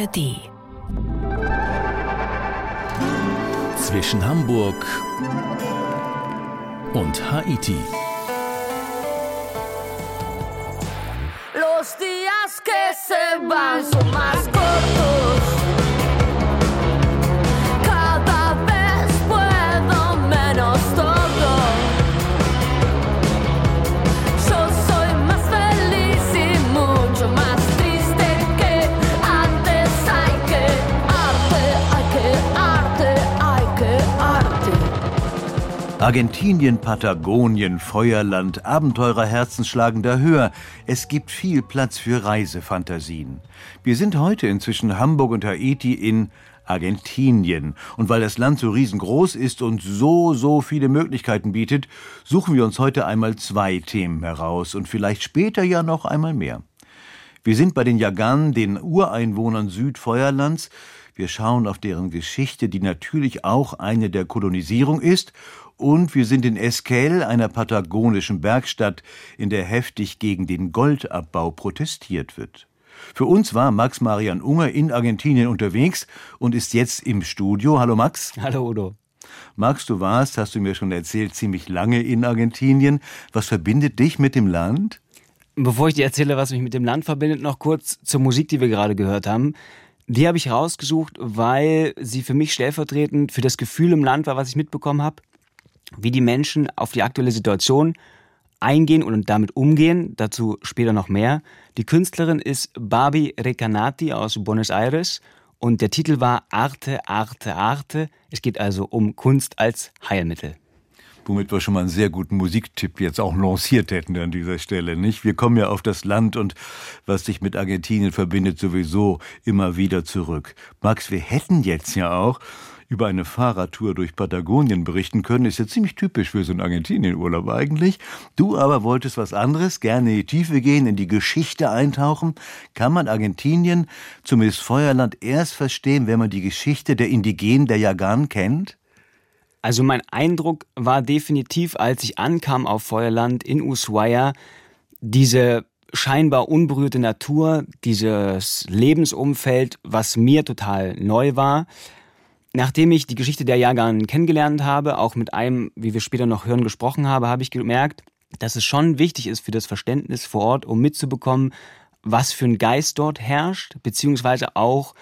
ARD. Zwischen Hamburg und Haiti. Los días que se van son más Argentinien, Patagonien, Feuerland, Abenteurer Herzens schlagen da höher. Es gibt viel Platz für Reisefantasien. Wir sind heute inzwischen Hamburg und Haiti in Argentinien. Und weil das Land so riesengroß ist und so, so viele Möglichkeiten bietet, suchen wir uns heute einmal zwei Themen heraus und vielleicht später ja noch einmal mehr. Wir sind bei den Yaganen, den Ureinwohnern Südfeuerlands. Wir schauen auf deren Geschichte, die natürlich auch eine der Kolonisierung ist. Und wir sind in Esquel, einer patagonischen Bergstadt, in der heftig gegen den Goldabbau protestiert wird. Für uns war Max Marian Unger in Argentinien unterwegs und ist jetzt im Studio. Hallo Max. Hallo Udo. Max, du warst, hast du mir schon erzählt, ziemlich lange in Argentinien. Was verbindet dich mit dem Land? Bevor ich dir erzähle, was mich mit dem Land verbindet, noch kurz zur Musik, die wir gerade gehört haben. Die habe ich rausgesucht, weil sie für mich stellvertretend für das Gefühl im Land war, was ich mitbekommen habe, wie die Menschen auf die aktuelle Situation eingehen und damit umgehen. Dazu später noch mehr. Die Künstlerin ist Barbie Recanati aus Buenos Aires und der Titel war Arte, Arte, Arte. Es geht also um Kunst als Heilmittel. Womit wir schon mal einen sehr guten Musiktipp jetzt auch lanciert hätten an dieser Stelle, nicht? Wir kommen ja auf das Land und was sich mit Argentinien verbindet sowieso immer wieder zurück. Max, wir hätten jetzt ja auch über eine Fahrradtour durch Patagonien berichten können. Ist ja ziemlich typisch für so einen Argentinien-Urlaub eigentlich. Du aber wolltest was anderes, gerne in die Tiefe gehen, in die Geschichte eintauchen. Kann man Argentinien, zumindest Feuerland, erst verstehen, wenn man die Geschichte der Indigenen, der Jagan kennt? Also mein Eindruck war definitiv, als ich ankam auf Feuerland in Ushuaia, diese scheinbar unberührte Natur, dieses Lebensumfeld, was mir total neu war. Nachdem ich die Geschichte der Jagan kennengelernt habe, auch mit einem, wie wir später noch hören, gesprochen habe, habe ich gemerkt, dass es schon wichtig ist für das Verständnis vor Ort, um mitzubekommen, was für ein Geist dort herrscht, beziehungsweise auch,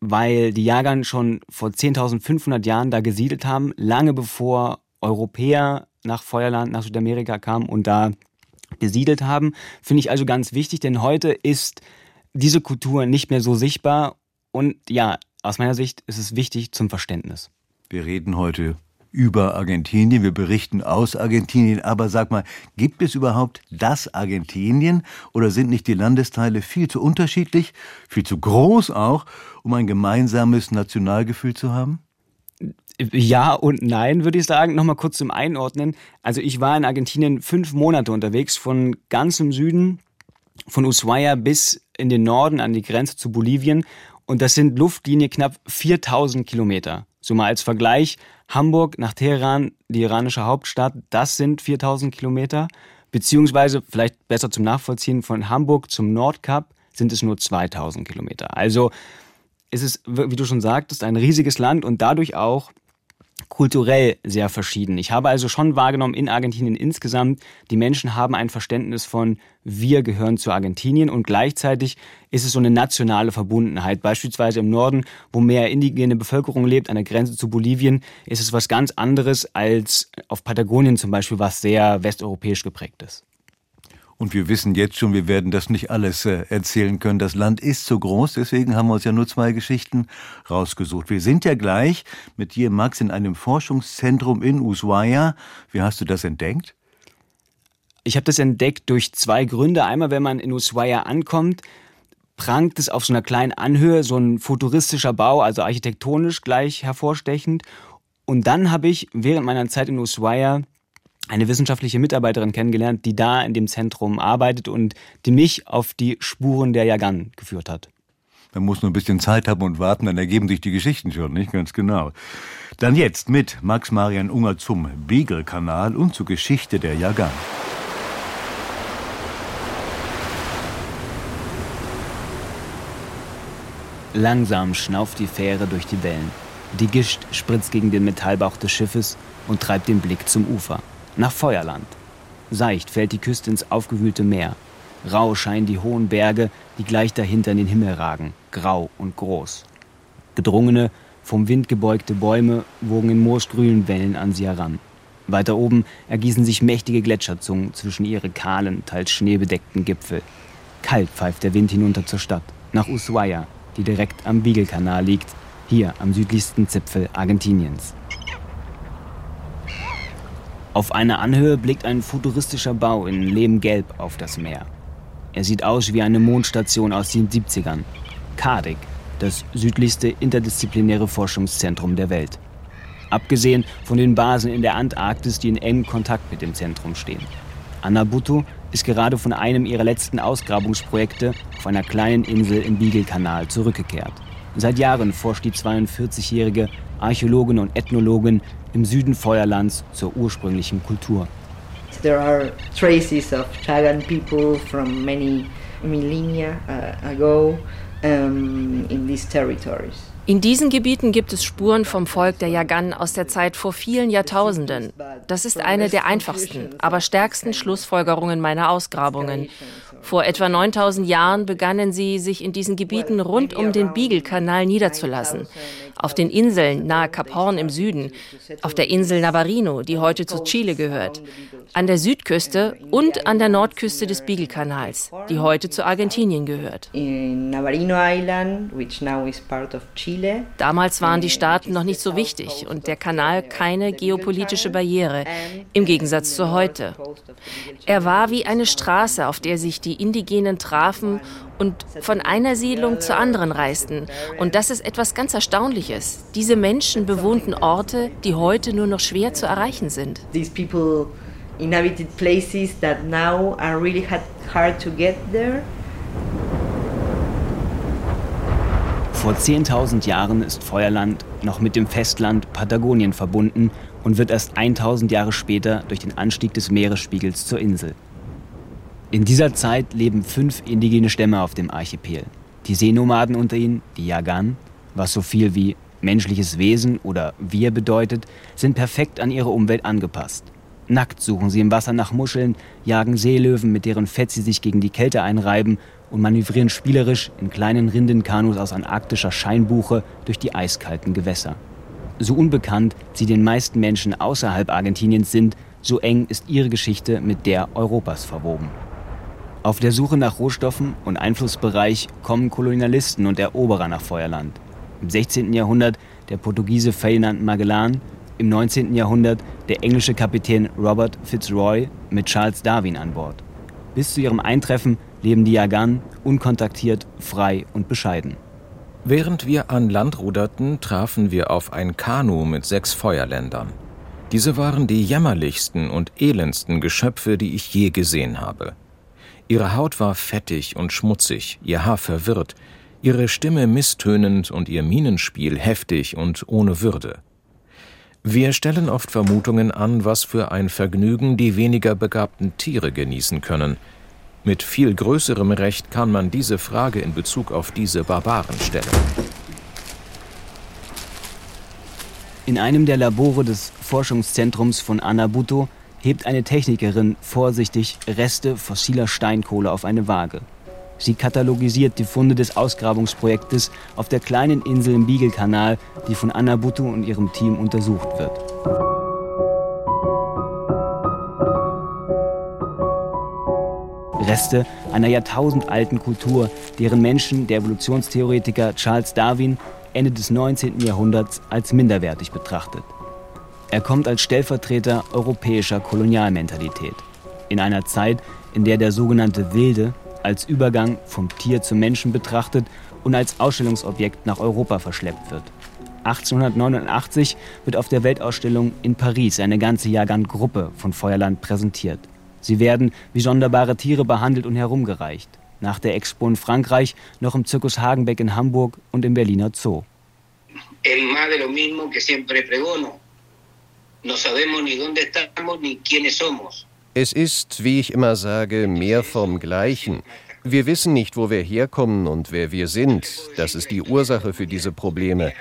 weil die Jagan schon vor 10.500 Jahren da gesiedelt haben, lange bevor Europäer nach Feuerland, nach Südamerika kamen und da besiedelt haben. Finde ich also ganz wichtig, denn heute ist diese Kultur nicht mehr so sichtbar und ja, aus meiner Sicht ist es wichtig zum Verständnis. Wir reden heute über Argentinien, wir berichten aus Argentinien, aber sag mal, gibt es überhaupt das Argentinien oder sind nicht die Landesteile viel zu unterschiedlich, viel zu groß auch, um ein gemeinsames Nationalgefühl zu haben? Ja und nein, würde ich sagen. Nochmal kurz zum Einordnen. Also ich war in Argentinien fünf Monate unterwegs, von ganz im Süden, von Ushuaia bis in den Norden an die Grenze zu Bolivien. Und das sind Luftlinie knapp 4000 Kilometer. So mal als Vergleich, Hamburg nach Teheran, die iranische Hauptstadt, das sind 4000 Kilometer. Beziehungsweise, vielleicht besser zum Nachvollziehen, von Hamburg zum Nordkap sind es nur 2000 Kilometer. Also es ist, wie du schon sagtest, ein riesiges Land und dadurch auch kulturell sehr verschieden. Ich habe also schon wahrgenommen in Argentinien insgesamt, die Menschen haben ein Verständnis von wir gehören zu Argentinien und gleichzeitig ist es so eine nationale Verbundenheit. Beispielsweise im Norden, wo mehr indigene Bevölkerung lebt, an der Grenze zu Bolivien, ist es was ganz anderes als auf Patagonien zum Beispiel, was sehr westeuropäisch geprägt ist. Und wir wissen jetzt schon, wir werden das nicht alles äh, erzählen können. Das Land ist so groß, deswegen haben wir uns ja nur zwei Geschichten rausgesucht. Wir sind ja gleich mit dir, Max, in einem Forschungszentrum in Ushuaia. Wie hast du das entdeckt? Ich habe das entdeckt durch zwei Gründe. Einmal, wenn man in Ushuaia ankommt, prangt es auf so einer kleinen Anhöhe, so ein futuristischer Bau, also architektonisch gleich hervorstechend. Und dann habe ich während meiner Zeit in Ushuaia eine wissenschaftliche Mitarbeiterin kennengelernt, die da in dem Zentrum arbeitet und die mich auf die Spuren der Jagan geführt hat. Man muss nur ein bisschen Zeit haben und warten, dann ergeben sich die Geschichten schon, nicht ganz genau. Dann jetzt mit Max Marian Unger zum Beagle-Kanal und zur Geschichte der Jagan. Langsam schnauft die Fähre durch die Wellen. Die Gischt spritzt gegen den Metallbauch des Schiffes und treibt den Blick zum Ufer, nach Feuerland. Seicht fällt die Küste ins aufgewühlte Meer. Rau scheinen die hohen Berge, die gleich dahinter in den Himmel ragen, grau und groß. Gedrungene, vom Wind gebeugte Bäume wogen in moosgrünen Wellen an sie heran. Weiter oben ergießen sich mächtige Gletscherzungen zwischen ihre kahlen, teils schneebedeckten Gipfel. Kalt pfeift der Wind hinunter zur Stadt, nach Ushuaia, die direkt am Beagle-Kanal liegt, hier am südlichsten Zipfel Argentiniens. Auf einer Anhöhe blickt ein futuristischer Bau in Lehmgelb auf das Meer. Er sieht aus wie eine Mondstation aus den 70ern. Cardic, das südlichste interdisziplinäre Forschungszentrum der Welt. Abgesehen von den Basen in der Antarktis, die in engem Kontakt mit dem Zentrum stehen. Anabutu ist gerade von einem ihrer letzten Ausgrabungsprojekte auf einer kleinen Insel im Beagle-Kanal zurückgekehrt. Seit Jahren forscht die 42-jährige Archäologin und Ethnologin im Süden Feuerlands zur ursprünglichen Kultur. There are traces of Chagan people from many millennia uh, ago um, in these territories. In diesen Gebieten gibt es Spuren vom Volk der Yagan aus der Zeit vor vielen Jahrtausenden. Das ist eine der einfachsten, aber stärksten Schlussfolgerungen meiner Ausgrabungen. Vor etwa 9000 Jahren begannen sie, sich in diesen Gebieten rund um den Beagle-Kanal niederzulassen. Auf den Inseln nahe Kap Horn im Süden, auf der Insel Navarino, die heute zu Chile gehört, an der Südküste und an der Nordküste des Beagle-Kanals, die heute zu Argentinien gehört. Damals waren die Staaten noch nicht so wichtig und der Kanal keine geopolitische Barriere, im Gegensatz zu heute. Er war wie eine Straße, auf der sich die Indigenen trafen und von einer Siedlung zur anderen reisten. Und das ist etwas ganz Erstaunliches. Diese Menschen bewohnten Orte, die heute nur noch schwer zu erreichen sind. These people inhabited places that now are really hard to get there. Vor 10.000 Jahren ist Feuerland noch mit dem Festland Patagonien verbunden und wird erst 1000 Jahre später durch den Anstieg des Meeresspiegels zur Insel. In dieser Zeit leben fünf indigene Stämme auf dem Archipel. Die Seenomaden unter ihnen, die Yagan, was so viel wie menschliches Wesen oder wir bedeutet, sind perfekt an ihre Umwelt angepasst. Nackt suchen sie im Wasser nach Muscheln, jagen Seelöwen, mit deren Fett sie sich gegen die Kälte einreiben und manövrieren spielerisch in kleinen Rindenkanus aus antarktischer Scheinbuche durch die eiskalten Gewässer. So unbekannt sie den meisten Menschen außerhalb Argentiniens sind, so eng ist ihre Geschichte mit der Europas verwoben. Auf der Suche nach Rohstoffen und Einflussbereich kommen Kolonialisten und Eroberer nach Feuerland. Im 16. Jahrhundert der Portugiese Ferdinand Magellan, im 19. Jahrhundert der englische Kapitän Robert Fitzroy mit Charles Darwin an Bord. Bis zu ihrem Eintreffen leben die Yagan unkontaktiert, frei und bescheiden. Während wir an Land ruderten, trafen wir auf ein Kanu mit sechs Feuerländern. Diese waren die jämmerlichsten und elendsten Geschöpfe, die ich je gesehen habe. Ihre Haut war fettig und schmutzig, ihr Haar verwirrt, ihre Stimme misstönend und ihr Minenspiel heftig und ohne Würde. Wir stellen oft Vermutungen an, was für ein Vergnügen die weniger begabten Tiere genießen können. Mit viel größerem Recht kann man diese Frage in Bezug auf diese Barbaren stellen. In einem der Labore des Forschungszentrums von Anabuto hebt eine Technikerin vorsichtig Reste fossiler Steinkohle auf eine Waage. Sie katalogisiert die Funde des Ausgrabungsprojektes auf der kleinen Insel im Beagle-Kanal, die von Anabutu und ihrem Team untersucht wird. Reste einer jahrtausendalten Kultur, deren Menschen der Evolutionstheoretiker Charles Darwin Ende des 19. Jahrhunderts als minderwertig betrachtet. Er kommt als Stellvertreter europäischer Kolonialmentalität. In einer Zeit, in der der sogenannte Wilde als Übergang vom Tier zum Menschen betrachtet und als Ausstellungsobjekt nach Europa verschleppt wird. 1889 wird auf der Weltausstellung in Paris eine ganze Jahrgang-Gruppe von Feuerland präsentiert. Sie werden wie sonderbare Tiere behandelt und herumgereicht. Nach der Expo in Frankreich noch im Zirkus Hagenbeck in Hamburg und im Berliner Zoo. Es ist, wie ich immer sage, mehr vom Gleichen. Wir wissen nicht, wo wir herkommen und wer wir sind. Das ist die Ursache für diese Probleme.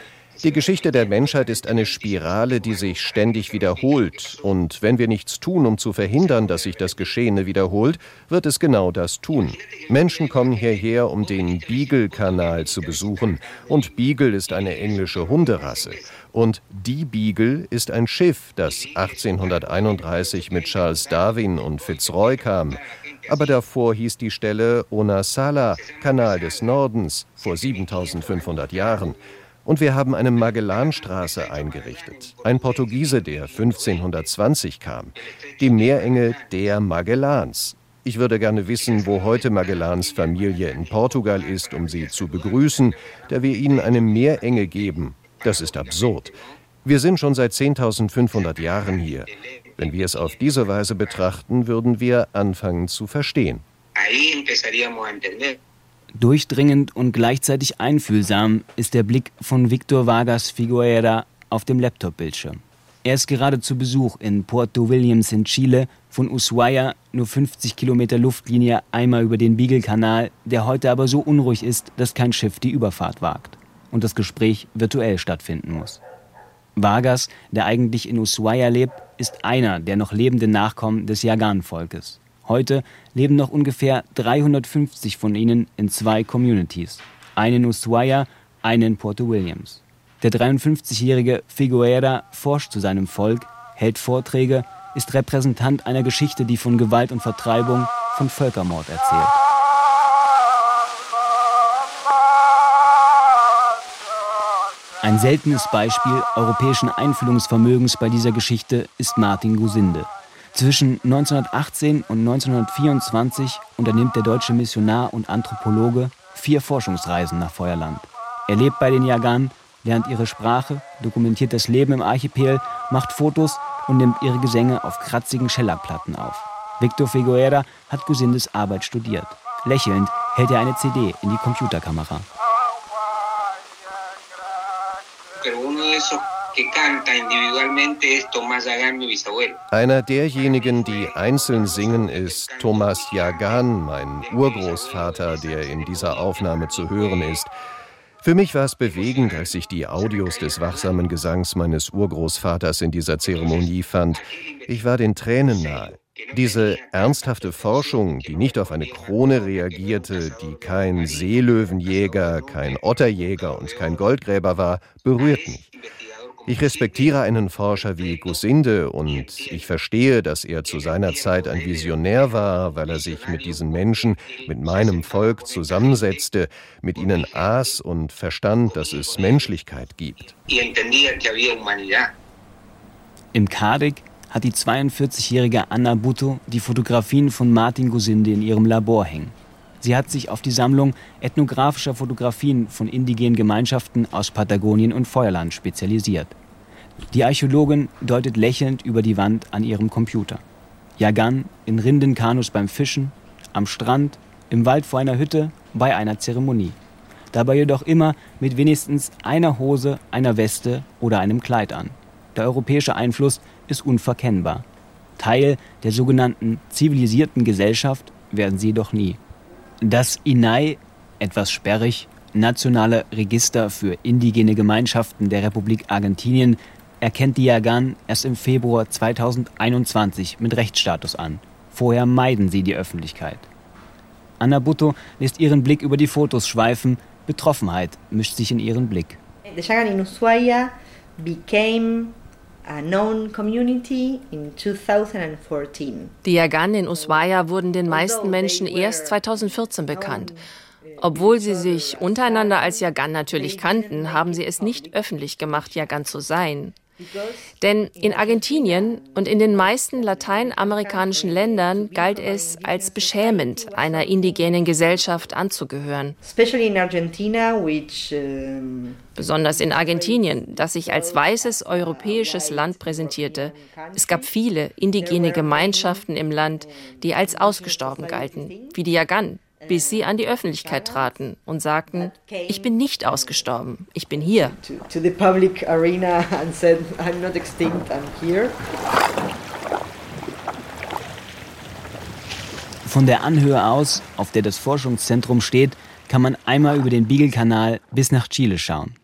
Die Geschichte der Menschheit ist eine Spirale, die sich ständig wiederholt. Und wenn wir nichts tun, um zu verhindern, dass sich das Geschehene wiederholt, wird es genau das tun. Menschen kommen hierher, um den Beagle-Kanal zu besuchen. Und Beagle ist eine englische Hunderasse. Und die Beagle ist ein Schiff, das 1831 mit Charles Darwin und Fitzroy kam. Aber davor hieß die Stelle Onasala, Kanal des Nordens, vor 7500 Jahren. Und wir haben eine Magellanstraße eingerichtet. Ein Portugiese, der 1520 kam. Die Meerenge der Magellans. Ich würde gerne wissen, wo heute Magellans Familie in Portugal ist, um sie zu begrüßen, da wir ihnen eine Meerenge geben. Das ist absurd. Wir sind schon seit 10.500 Jahren hier. Wenn wir es auf diese Weise betrachten, würden wir anfangen zu verstehen. Ahí empezaríamos a entender. Durchdringend und gleichzeitig einfühlsam ist der Blick von Victor Vargas Figueira auf dem Laptop-Bildschirm. Er ist gerade zu Besuch in Puerto Williams in Chile, von Ushuaia nur 50 Kilometer Luftlinie einmal über den Beagle-Kanal, der heute aber so unruhig ist, dass kein Schiff die Überfahrt wagt und das Gespräch virtuell stattfinden muss. Vargas, der eigentlich in Ushuaia lebt, ist einer der noch lebenden Nachkommen des Yagan-Volkes. Heute leben noch ungefähr 350 von ihnen in zwei Communities. Eine in Ushuaia, eine in Puerto Williams. Der 53-jährige Figueira forscht zu seinem Volk, hält Vorträge, ist Repräsentant einer Geschichte, die von Gewalt und Vertreibung, von Völkermord erzählt. Ein seltenes Beispiel europäischen Einfühlungsvermögens bei dieser Geschichte ist Martin Gusinde. Zwischen 1918 und 1924 unternimmt der deutsche Missionar und Anthropologe vier Forschungsreisen nach Feuerland. Er lebt bei den Jagan, lernt ihre Sprache, dokumentiert das Leben im Archipel, macht Fotos und nimmt ihre Gesänge auf kratzigen Schellackplatten auf. Victor Figuera hat Gusindes Arbeit studiert. Lächelnd hält er eine CD in die Computerkamera. Einer derjenigen, die einzeln singen, ist Thomas Jagan, mein Urgroßvater, der in dieser Aufnahme zu hören ist. Für mich war es bewegend, als ich die Audios des wachsamen Gesangs meines Urgroßvaters in dieser Zeremonie fand. Ich war den Tränen nahe. Diese ernsthafte Forschung, die nicht auf eine Krone reagierte, die kein Seelöwenjäger, kein Otterjäger und kein Goldgräber war, berührt mich. Ich respektiere einen Forscher wie Gusinde und ich verstehe, dass er zu seiner Zeit ein Visionär war, weil er sich mit diesen Menschen, mit meinem Volk zusammensetzte, mit ihnen aß und verstand, dass es Menschlichkeit gibt. Im Kadik hat die 42-jährige Anna Butto die Fotografien von Martin Gusinde in ihrem Labor hängen. Sie hat sich auf die Sammlung ethnografischer Fotografien von indigenen Gemeinschaften aus Patagonien und Feuerland spezialisiert. Die Archäologin deutet lächelnd über die Wand an ihrem Computer. Jagan in Rindenkanus beim Fischen, am Strand, im Wald vor einer Hütte, bei einer Zeremonie. Dabei jedoch immer mit wenigstens einer Hose, einer Weste oder einem Kleid an. Der europäische Einfluss ist unverkennbar. Teil der sogenannten zivilisierten Gesellschaft werden sie doch nie. Das INAI, etwas sperrig, Nationale Register für indigene Gemeinschaften der Republik Argentinien, erkennt die Jagan erst im Februar 2021 mit Rechtsstatus an. Vorher meiden sie die Öffentlichkeit. Anna Butto lässt ihren Blick über die Fotos schweifen, Betroffenheit mischt sich in ihren Blick. Shagan in Ushuaia became a known community in 2014. Die Jagan in Ushuaia wurden den meisten Menschen erst 2014 bekannt. Obwohl sie sich untereinander als Jagan natürlich kannten, haben sie es nicht öffentlich gemacht, Jagan zu sein. Denn in Argentinien und in den meisten lateinamerikanischen Ländern galt es als beschämend, einer indigenen Gesellschaft anzugehören. Besonders in Argentinien, das sich als weißes europäisches Land präsentierte. Es gab viele indigene Gemeinschaften im Land, die als ausgestorben galten, wie die Jagan, bis sie an die Öffentlichkeit traten und sagten, ich bin nicht ausgestorben, ich bin hier. Von der Anhöhe aus, auf der das Forschungszentrum steht, kann man einmal über den Beagle-Kanal bis nach Chile schauen.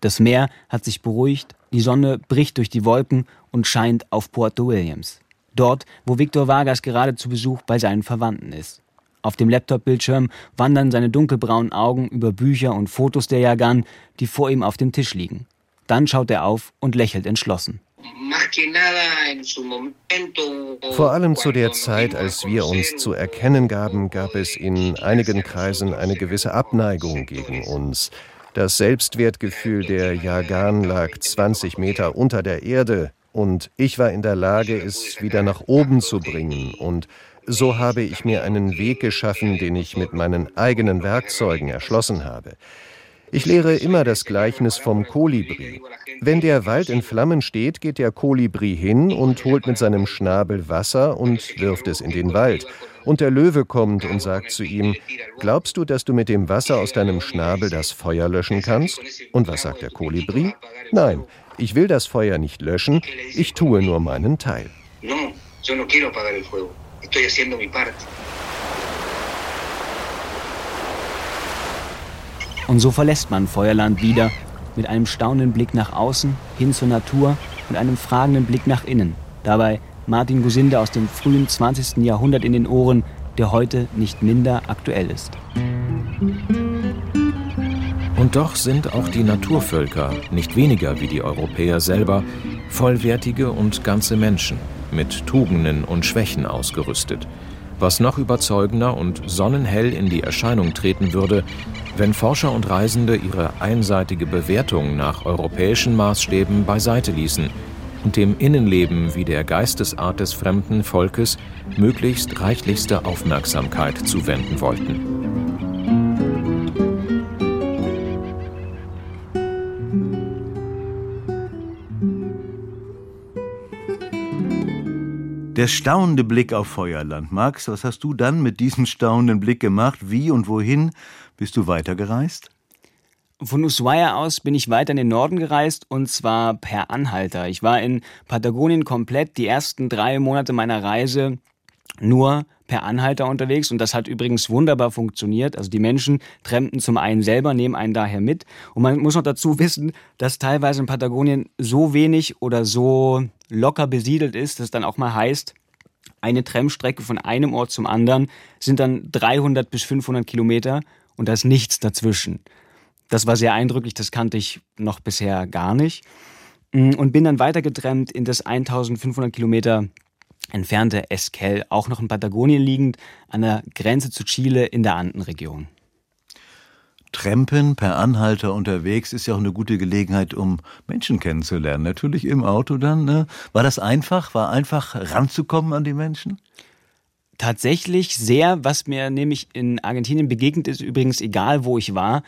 Das Meer hat sich beruhigt, die Sonne bricht durch die Wolken und scheint auf Puerto Williams. Dort, wo Victor Vargas gerade zu Besuch bei seinen Verwandten ist. Auf dem Laptop-Bildschirm wandern seine dunkelbraunen Augen über Bücher und Fotos der Jagan, die vor ihm auf dem Tisch liegen. Dann schaut er auf und lächelt entschlossen. Vor allem zu der Zeit, als wir uns zu erkennen gaben, gab es in einigen Kreisen eine gewisse Abneigung gegen uns. Das Selbstwertgefühl der Jagan lag 20 Meter unter der Erde und ich war in der Lage, es wieder nach oben zu bringen. Und so habe ich mir einen Weg geschaffen, den ich mit meinen eigenen Werkzeugen erschlossen habe. Ich lehre immer das Gleichnis vom Kolibri. Wenn der Wald in Flammen steht, geht der Kolibri hin und holt mit seinem Schnabel Wasser und wirft es in den Wald. Und der Löwe kommt und sagt zu ihm, glaubst du, dass du mit dem Wasser aus deinem Schnabel das Feuer löschen kannst? Und was sagt der Kolibri? Nein, ich will das Feuer nicht löschen, ich tue nur meinen Teil. Und so verlässt man Feuerland wieder, mit einem staunenden Blick nach außen, hin zur Natur und einem fragenden Blick nach innen. Dabei Martin Gusinde aus dem frühen 20. Jahrhundert in den Ohren, der heute nicht minder aktuell ist. Und doch sind auch die Naturvölker, nicht weniger wie die Europäer selber, vollwertige und ganze Menschen, mit Tugenden und Schwächen ausgerüstet, was noch überzeugender und sonnenhell in die Erscheinung treten würde, wenn Forscher und Reisende ihre einseitige Bewertung nach europäischen Maßstäben beiseite ließen und dem Innenleben wie der Geistesart des fremden Volkes möglichst reichlichste Aufmerksamkeit zuwenden wollten. Der staunende Blick auf Feuerland. Max, was hast du dann mit diesem staunenden Blick gemacht? Wie und wohin bist du weitergereist? Von Ushuaia aus bin ich weiter in den Norden gereist und zwar per Anhalter. Ich war in Patagonien komplett die ersten drei Monate meiner Reise nur per Anhalter unterwegs und das hat übrigens wunderbar funktioniert. Also die Menschen trennten zum einen selber, nehmen einen daher mit und man muss noch dazu wissen, dass teilweise in Patagonien so wenig oder so locker besiedelt ist, dass es dann auch mal heißt, eine Tremstrecke von einem Ort zum anderen sind dann 300 bis 500 Kilometer und da ist nichts dazwischen. Das war sehr eindrücklich, das kannte ich noch bisher gar nicht. Mm, und bin dann weitergetrennt in das 1500 Kilometer entfernte Esquel, auch noch in Patagonien liegend, an der Grenze zu Chile in der Andenregion. Trampen per Anhalter unterwegs ist ja auch eine gute Gelegenheit, um Menschen kennenzulernen. Natürlich im Auto dann. Ne? War das einfach? War einfach ranzukommen an die Menschen? Tatsächlich sehr, was mir nämlich in Argentinien begegnet ist, übrigens egal wo ich war,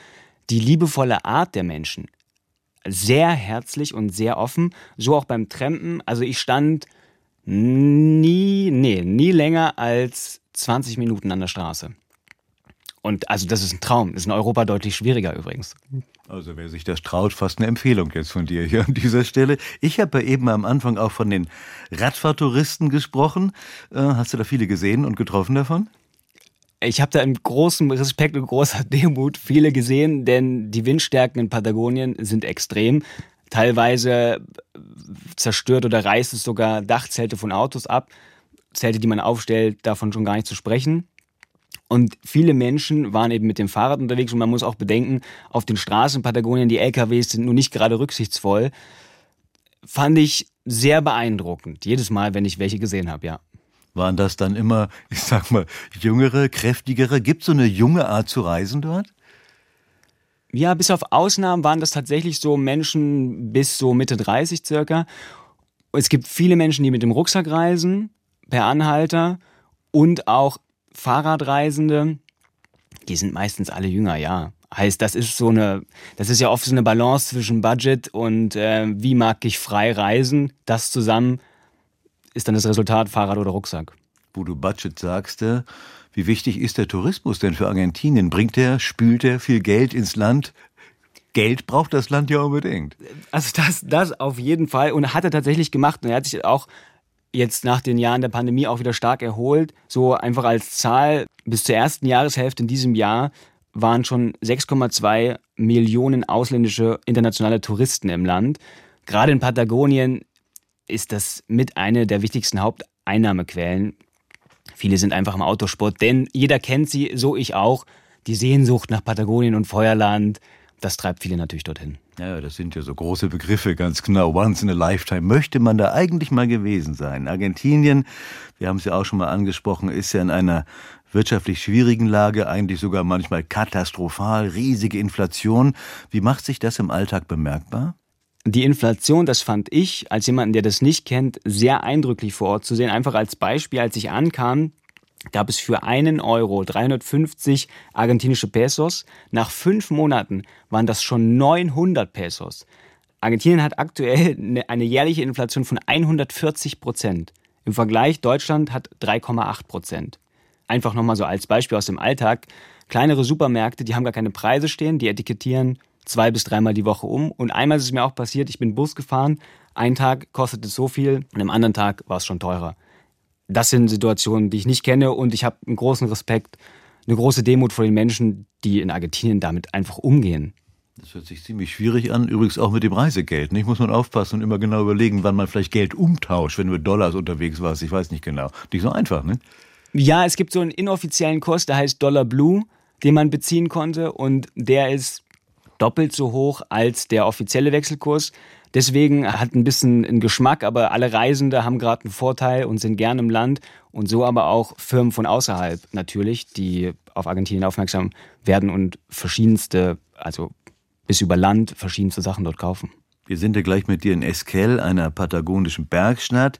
die liebevolle Art der Menschen. Sehr herzlich und sehr offen. So auch beim Trampen. Also ich stand nie, nee, nie länger als 20 Minuten an der Straße. Und also das ist ein Traum. Das ist in Europa deutlich schwieriger übrigens. Also wer sich das traut, fast eine Empfehlung jetzt von dir hier an dieser Stelle. Ich habe ja eben am Anfang auch von den Radfahrtouristen gesprochen. Äh, hast du da viele gesehen und getroffen davon? Ich habe da in großem Respekt und großer Demut viele gesehen, denn die Windstärken in Patagonien sind extrem. Teilweise zerstört oder reißt es sogar Dachzelte von Autos ab. Zelte, die man aufstellt, davon schon gar nicht zu sprechen. Und viele Menschen waren eben mit dem Fahrrad unterwegs und man muss auch bedenken, auf den Straßen in Patagonien, die LKWs sind nun nicht gerade rücksichtsvoll. Fand ich sehr beeindruckend, jedes Mal, wenn ich welche gesehen habe, ja. Waren das dann immer, ich sag mal, jüngere, kräftigere? Gibt es so eine junge Art zu reisen dort? Ja, bis auf Ausnahmen waren das tatsächlich so Menschen bis so Mitte 30 circa. Es gibt viele Menschen, die mit dem Rucksack reisen, per Anhalter und auch Fahrradreisende, die sind meistens alle jünger, ja. Heißt, das ist so eine, das ist ja oft so eine Balance zwischen Budget und äh, wie mag ich frei reisen. Das zusammen ist dann das Resultat Fahrrad oder Rucksack. Wo du Budget sagst, äh, wie wichtig ist der Tourismus denn für Argentinien? Bringt der, spült er viel Geld ins Land? Geld braucht das Land ja unbedingt. Also das, das auf jeden Fall und hat er tatsächlich gemacht. Und er hat sich auch jetzt nach den Jahren der Pandemie auch wieder stark erholt. So einfach als Zahl, bis zur ersten Jahreshälfte in diesem Jahr waren schon 6,2 Millionen ausländische internationale Touristen im Land. Gerade in Patagonien ist das mit eine der wichtigsten Haupteinnahmequellen. Viele sind einfach im Autosport, denn jeder kennt sie, so ich auch. Die Sehnsucht nach Patagonien und Feuerland, das treibt viele natürlich dorthin. Ja, das sind ja so große Begriffe, ganz genau. Once in a lifetime. Möchte man da eigentlich mal gewesen sein? Argentinien, wir haben es ja auch schon mal angesprochen, ist ja in einer wirtschaftlich schwierigen Lage, eigentlich sogar manchmal katastrophal, riesige Inflation. Wie macht sich das im Alltag bemerkbar? Die Inflation, das fand ich, als jemanden, der das nicht kennt, sehr eindrücklich vor Ort zu sehen. Einfach als Beispiel, als ich ankam, gab es für einen Euro 350 argentinische Pesos. Nach fünf Monaten waren das schon 900 Pesos. Argentinien hat aktuell eine jährliche Inflation von 140 Prozent. Im Vergleich Deutschland hat 3,8 Prozent. Einfach nochmal so als Beispiel aus dem Alltag. Kleinere Supermärkte, die haben gar keine Preise stehen, die etikettieren zwei bis dreimal die Woche um. Und einmal ist es mir auch passiert, ich bin Bus gefahren, ein Tag kostet es so viel und am anderen Tag war es schon teurer. Das sind Situationen, die ich nicht kenne und ich habe einen großen Respekt, eine große Demut vor den Menschen, die in Argentinien damit einfach umgehen. Das hört sich ziemlich schwierig an, übrigens auch mit dem Reisegeld. Nicht muss man aufpassen und immer genau überlegen, wann man vielleicht Geld umtauscht, wenn du mit Dollars unterwegs warst. Ich weiß nicht genau. Nicht so einfach, ne? Ja, es gibt so einen inoffiziellen Kurs, der heißt Dollar Blue, den man beziehen konnte und der ist doppelt so hoch als der offizielle Wechselkurs. Deswegen hat ein bisschen einen Geschmack, aber alle Reisende haben gerade einen Vorteil und sind gern im Land und so aber auch Firmen von außerhalb natürlich, die auf Argentinien aufmerksam werden und verschiedenste, also bis über Land verschiedenste Sachen dort kaufen. Wir sind ja gleich mit dir in Esquel, einer patagonischen Bergstadt.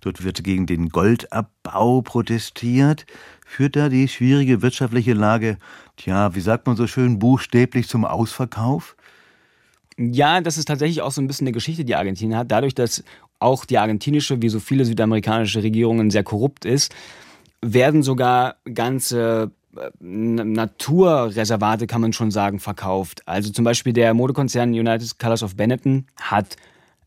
Dort wird gegen den Goldabbau protestiert. Führt da die schwierige wirtschaftliche Lage, tja, wie sagt man so schön, buchstäblich zum Ausverkauf? Ja, das ist tatsächlich auch so ein bisschen eine Geschichte, die Argentinien hat. Dadurch, dass auch die argentinische, wie so viele südamerikanische Regierungen, sehr korrupt ist, werden sogar ganze Naturreservate, kann man schon sagen, verkauft. Also zum Beispiel der Modekonzern United Colors of Benetton hat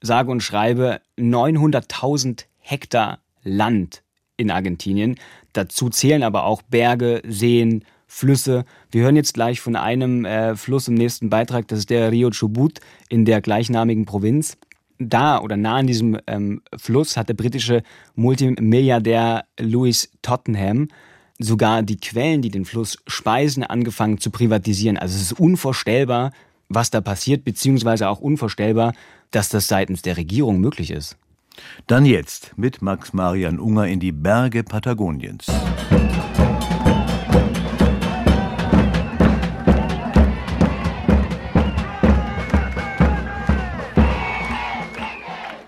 sage und schreibe 900.000 Hektar Land in Argentinien. Dazu zählen aber auch Berge, Seen, Flüsse. Wir hören jetzt gleich von einem äh, Fluss im nächsten Beitrag, das ist der Rio Chubut in der gleichnamigen Provinz. Da oder nah an diesem ähm, Fluss hat der britische Multimilliardär Louis Tottenham sogar die Quellen, die den Fluss speisen, angefangen zu privatisieren. Also es ist unvorstellbar, was da passiert, beziehungsweise auch unvorstellbar, dass das seitens der Regierung möglich ist. Dann jetzt mit Max Marian Unger in die Berge Patagoniens.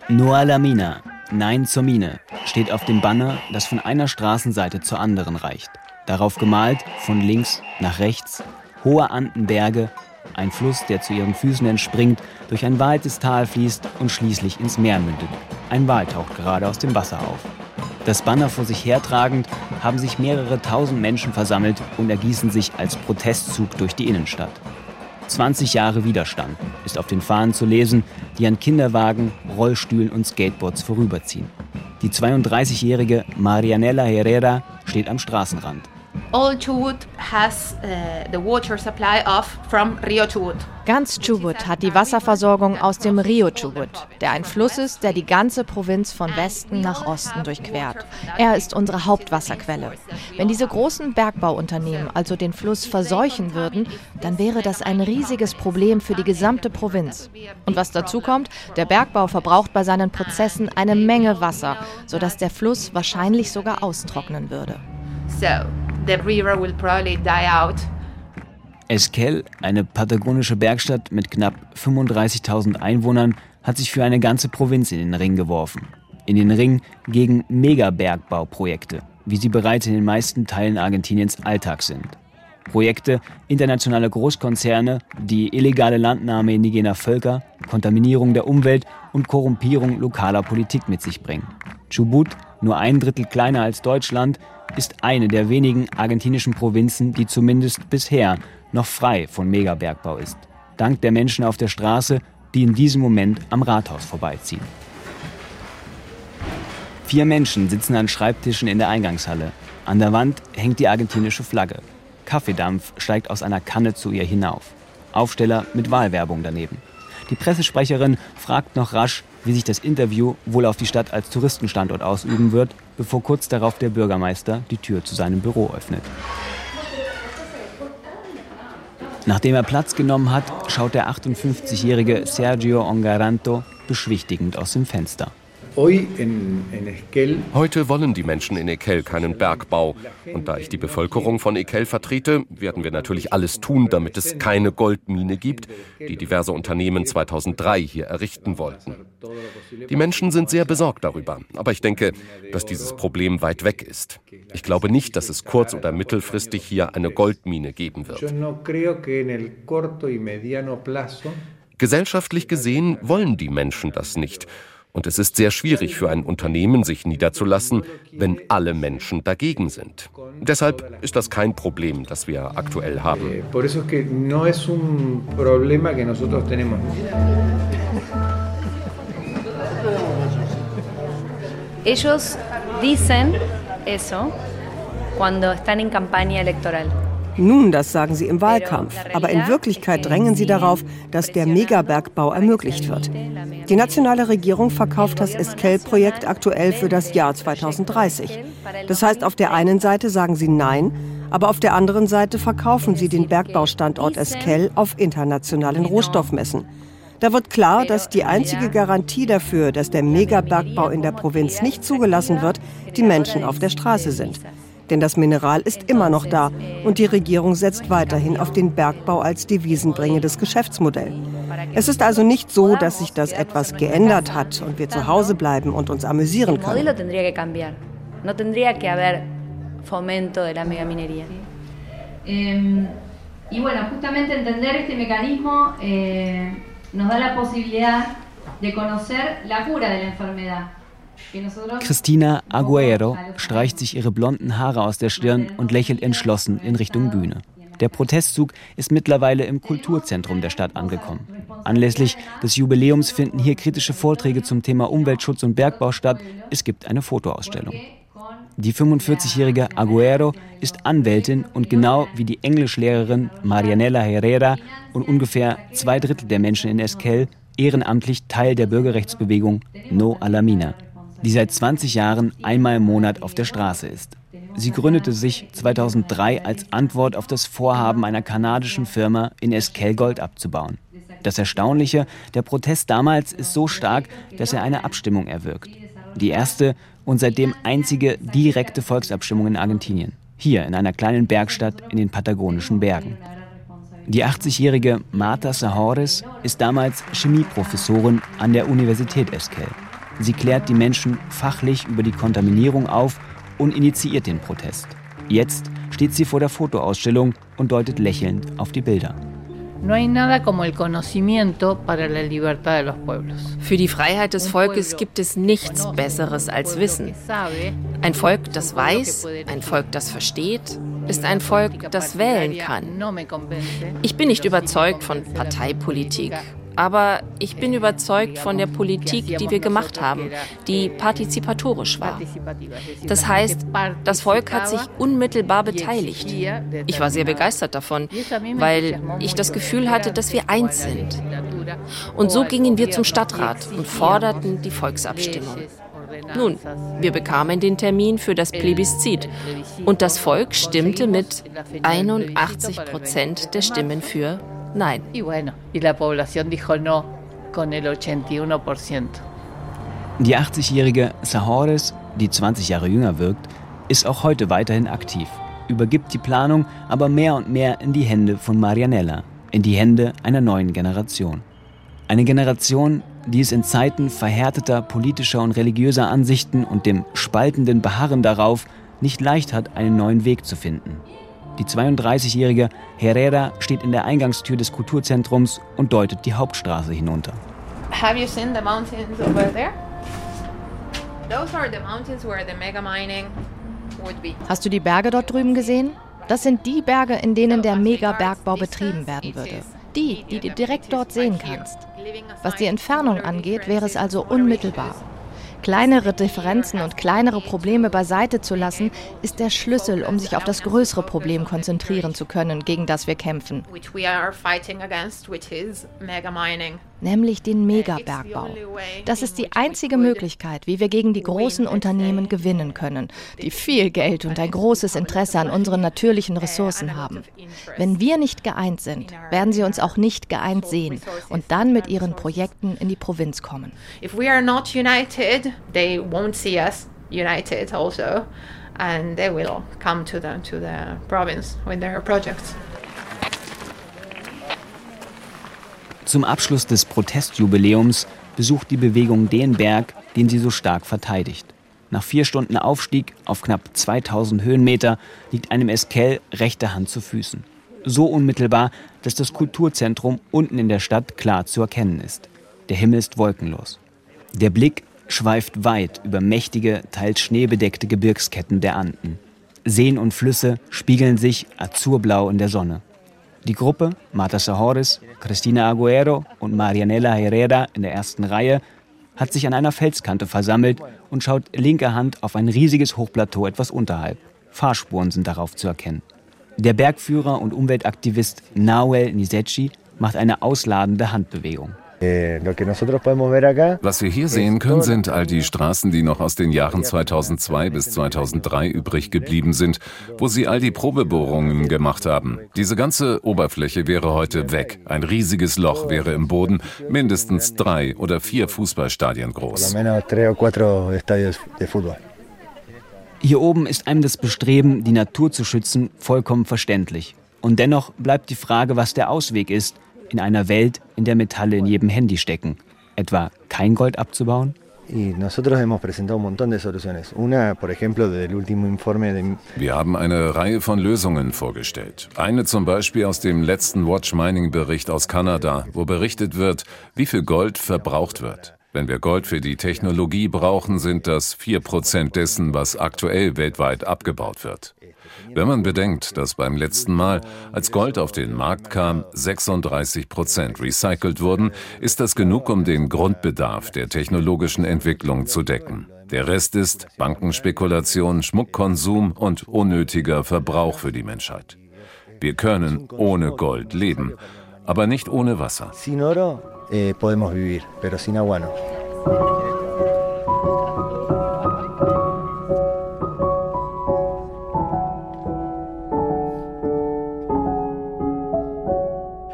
No a la Mina, Nein zur Mine, steht auf dem Banner, das von einer Straßenseite zur anderen reicht. Darauf gemalt, von links nach rechts, hohe Andenberge, ein Fluss, der zu ihren Füßen entspringt, durch ein weites Tal fließt und schließlich ins Meer mündet. Ein Wal taucht gerade aus dem Wasser auf. Das Banner vor sich hertragend haben sich mehrere tausend Menschen versammelt und ergießen sich als Protestzug durch die Innenstadt. 20 Jahre Widerstand ist auf den Fahnen zu lesen, die an Kinderwagen, Rollstühlen und Skateboards vorüberziehen. Die 32-jährige Marianella Herrera steht am Straßenrand. All Chubut has uh, the water supply of from Rio Chubut. Ganz Chubut hat die Wasserversorgung aus dem Rio Chubut, der ein Fluss ist, der die ganze Provinz von Westen nach Osten durchquert. Er ist unsere Hauptwasserquelle. Wenn diese großen Bergbauunternehmen also den Fluss verseuchen würden, dann wäre das ein riesiges Problem für die gesamte Provinz. Und was dazu kommt, der Bergbau verbraucht bei seinen Prozessen eine Menge Wasser, sodass der Fluss wahrscheinlich sogar austrocknen würde. So, the river will probably die out. Esquel, eine patagonische Bergstadt mit knapp 35.000 Einwohnern, hat sich für eine ganze Provinz in den Ring geworfen. In den Ring gegen Megabergbauprojekte, wie sie bereits in den meisten Teilen Argentiniens Alltag sind. Projekte internationaler Großkonzerne, die illegale Landnahme indigener Völker, Kontaminierung der Umwelt und Korrumpierung lokaler Politik mit sich bringen. Chubut, nur ein Drittel kleiner als Deutschland, ist eine der wenigen argentinischen Provinzen, die zumindest bisher noch frei von Megabergbau ist. Dank der Menschen auf der Straße, die in diesem Moment am Rathaus vorbeiziehen. Vier Menschen sitzen an Schreibtischen in der Eingangshalle. An der Wand hängt die argentinische Flagge. Kaffeedampf steigt aus einer Kanne zu ihr hinauf. Aufsteller mit Wahlwerbung daneben. Die Pressesprecherin fragt noch rasch, wie sich das Interview wohl auf die Stadt als Touristenstandort ausüben wird, bevor kurz darauf der Bürgermeister die Tür zu seinem Büro öffnet. Nachdem er Platz genommen hat, schaut der 58-jährige Sergio Ongaranto beschwichtigend aus dem Fenster. Heute wollen die Menschen in Ekel keinen Bergbau. Und da ich die Bevölkerung von Ekel vertrete, werden wir natürlich alles tun, damit es keine Goldmine gibt, die diverse Unternehmen 2003 hier errichten wollten. Die Menschen sind sehr besorgt darüber. Aber ich denke, dass dieses Problem weit weg ist. Ich glaube nicht, dass es kurz- oder mittelfristig hier eine Goldmine geben wird. Gesellschaftlich gesehen wollen die Menschen das nicht. Und es ist sehr schwierig für ein Unternehmen, sich niederzulassen, wenn alle Menschen dagegen sind. Deshalb ist das kein Problem, das wir aktuell haben. Ellos dicen eso cuando están en campaña electoral. Nun, das sagen sie im Wahlkampf. Aber in Wirklichkeit drängen sie darauf, dass der Megabergbau ermöglicht wird. Die nationale Regierung verkauft das Esquel-Projekt aktuell für das Jahr 2030. Das heißt, auf der einen Seite sagen sie Nein, aber auf der anderen Seite verkaufen sie den Bergbaustandort Esquel auf internationalen Rohstoffmessen. Da wird klar, dass die einzige Garantie dafür, dass der Megabergbau in der Provinz nicht zugelassen wird, die Menschen auf der Straße sind. Denn das Mineral ist immer noch da und die Regierung setzt weiterhin auf den Bergbau als devisenbringendes Geschäftsmodell. Es ist also nicht so, dass sich das etwas geändert hat und wir zu Hause bleiben und uns amüsieren können. Y bueno, justamente entender este mecanismo eh, nos da la posibilidad de conocer la cura de la enfermedad. Christina Aguero streicht sich ihre blonden Haare aus der Stirn und lächelt entschlossen in Richtung Bühne. Der Protestzug ist mittlerweile im Kulturzentrum der Stadt angekommen. Anlässlich des Jubiläums finden hier kritische Vorträge zum Thema Umweltschutz und Bergbau statt. Es gibt eine Fotoausstellung. Die 45-jährige Aguero ist Anwältin und genau wie die Englischlehrerin Marianella Herrera und ungefähr zwei Drittel der Menschen in Esquel ehrenamtlich Teil der Bürgerrechtsbewegung No a la Mina die seit 20 Jahren einmal im Monat auf der Straße ist. Sie gründete sich 2003 als Antwort auf das Vorhaben einer kanadischen Firma, in Esquel Gold abzubauen. Das Erstaunliche, der Protest damals ist so stark, dass er eine Abstimmung erwirkt. Die erste und seitdem einzige direkte Volksabstimmung in Argentinien. Hier in einer kleinen Bergstadt in den patagonischen Bergen. Die 80-jährige Marta Sahores ist damals Chemieprofessorin an der Universität Esquel. Sie klärt die Menschen fachlich über die Kontaminierung auf und initiiert den Protest. Jetzt steht sie vor der Fotoausstellung und deutet lächelnd auf die Bilder. Für die Freiheit des Volkes gibt es nichts Besseres als Wissen. Ein Volk, das weiß, ein Volk, das versteht, ist ein Volk, das wählen kann. Ich bin nicht überzeugt von Parteipolitik aber ich bin überzeugt von der Politik, die wir gemacht haben, die partizipatorisch war. Das heißt, das Volk hat sich unmittelbar beteiligt. Ich war sehr begeistert davon, weil ich das Gefühl hatte, dass wir eins sind. Und so gingen wir zum Stadtrat und forderten die Volksabstimmung. Nun, wir bekamen den Termin für das Plebiszit und das Volk stimmte mit 81 Prozent der Stimmen für Nein. Y bueno, y la población dijo no con el 81%. Die 80-jährige Sahores, die 20 Jahre jünger wirkt, ist auch heute weiterhin aktiv, übergibt die Planung aber mehr und mehr in die Hände von Marianella, in die Hände einer neuen Generation. Eine Generation, die es in Zeiten verhärteter politischer und religiöser Ansichten und dem spaltenden Beharren darauf nicht leicht hat, einen neuen Weg zu finden. Die 32-jährige Herrera steht in der Eingangstür des Kulturzentrums und deutet die Hauptstraße hinunter. Have you seen the mountains over there? Those are the mountains where the mega mining would be. Hast du die Berge dort drüben gesehen? Das sind die Berge, in denen der Megabergbau betrieben werden würde. Die, die du direkt dort sehen kannst. Was die Entfernung angeht, wäre es also unmittelbar. Kleinere Differenzen und kleinere Probleme beiseite zu lassen, ist der Schlüssel, um sich auf das größere Problem konzentrieren zu können, gegen das wir kämpfen, nämlich den Megabergbau. Das ist die einzige Möglichkeit, wie wir gegen die großen Unternehmen gewinnen können, die viel Geld und ein großes Interesse an unseren natürlichen Ressourcen haben. Wenn wir nicht geeint sind, werden sie uns auch nicht geeint sehen und dann mit ihren Projekten in die Provinz kommen. If we are not united, they won't see us united also, and they will come to the to the province with their projects. Zum Abschluss des Protestjubiläums besucht die Bewegung den Berg, den sie so stark verteidigt. Nach vier Stunden Aufstieg auf knapp 2000 Höhenmeter liegt einem Esquel rechte Hand zu Füßen. So unmittelbar, dass das Kulturzentrum unten in der Stadt klar zu erkennen ist. Der Himmel ist wolkenlos. Der Blick schweift weit über mächtige, teils schneebedeckte Gebirgsketten der Anden. Seen und Flüsse spiegeln sich azurblau in der Sonne. Die Gruppe, Marta Sahoris, Cristina Aguero und Marianela Herrera in der ersten Reihe, hat sich an einer Felskante versammelt und schaut linker Hand auf ein riesiges Hochplateau etwas unterhalb. Fahrspuren sind darauf zu erkennen. Der Bergführer und Umweltaktivist Nahuel Nisechi macht eine ausladende Handbewegung. Was wir hier sehen können, sind all die Straßen, die noch aus den Jahren 2002 bis 2003 übrig geblieben sind, wo sie all die Probebohrungen gemacht haben. Diese ganze Oberfläche wäre heute weg. Ein riesiges Loch wäre im Boden, mindestens drei oder vier Fußballstadien groß. Hier oben ist einem das Bestreben, die Natur zu schützen, vollkommen verständlich. Und dennoch bleibt die Frage, was der Ausweg ist, in einer Welt, in der Metalle in jedem Handy stecken. Etwa kein Gold abzubauen? Wir haben eine Reihe von Lösungen vorgestellt. Eine zum Beispiel aus dem letzten Watch Mining Bericht aus Kanada, wo berichtet wird, wie viel Gold verbraucht wird. Wenn wir Gold für die Technologie brauchen, sind das 4% dessen, was aktuell weltweit abgebaut wird. Wenn man bedenkt, dass beim letzten Mal, als Gold auf den Markt kam, 36 Prozent recycelt wurden, ist das genug, um den Grundbedarf der technologischen Entwicklung zu decken. Der Rest ist Bankenspekulation, Schmuckkonsum und unnötiger Verbrauch für die Menschheit. Wir können ohne Gold leben, aber nicht ohne Wasser. Sin oro eh, podemos vivir, pero sin agua no.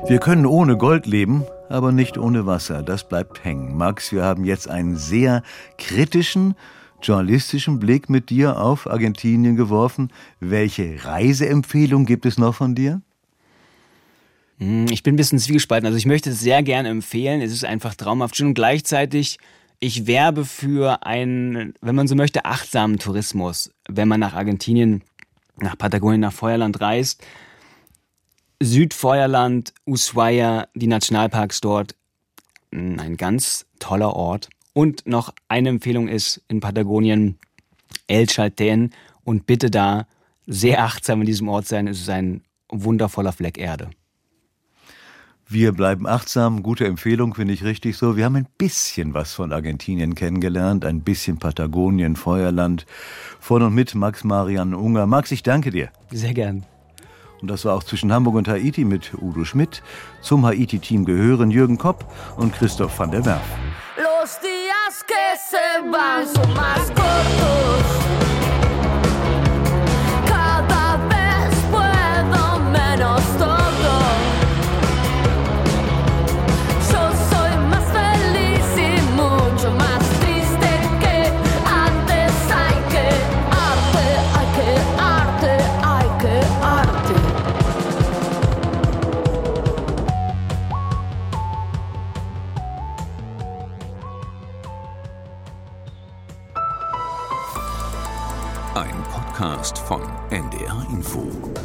Wir können ohne Gold leben, aber nicht ohne Wasser. Das bleibt hängen. Max, wir haben jetzt einen sehr kritischen, journalistischen Blick mit dir auf Argentinien geworfen. Welche Reiseempfehlung gibt es noch von dir? Hm, Ich bin ein bisschen zwiegespalten. Also ich möchte es sehr gerne empfehlen. Es ist einfach traumhaft und gleichzeitig ich werbe für einen, wenn man so möchte, achtsamen Tourismus, wenn man nach Argentinien, nach Patagonien, nach Feuerland reist. Südfeuerland, Ushuaia, die Nationalparks dort, ein ganz toller Ort. Und noch eine Empfehlung ist in Patagonien El Chaltén und bitte da sehr achtsam in diesem Ort sein. Es ist ein wundervoller Fleck Erde. Wir bleiben achtsam, gute Empfehlung, finde ich richtig so. Wir haben ein bisschen was von Argentinien kennengelernt, ein bisschen Patagonien, Feuerland. Von und mit Max Marian Unger. Max, ich danke dir. Sehr gern. Und das war auch zwischen Hamburg und Haiti mit Udo Schmidt. Zum Haiti-Team gehören Jürgen Kopp und Christoph van der Werf. Los días que se van son más cortos. Podcast von NDR Info.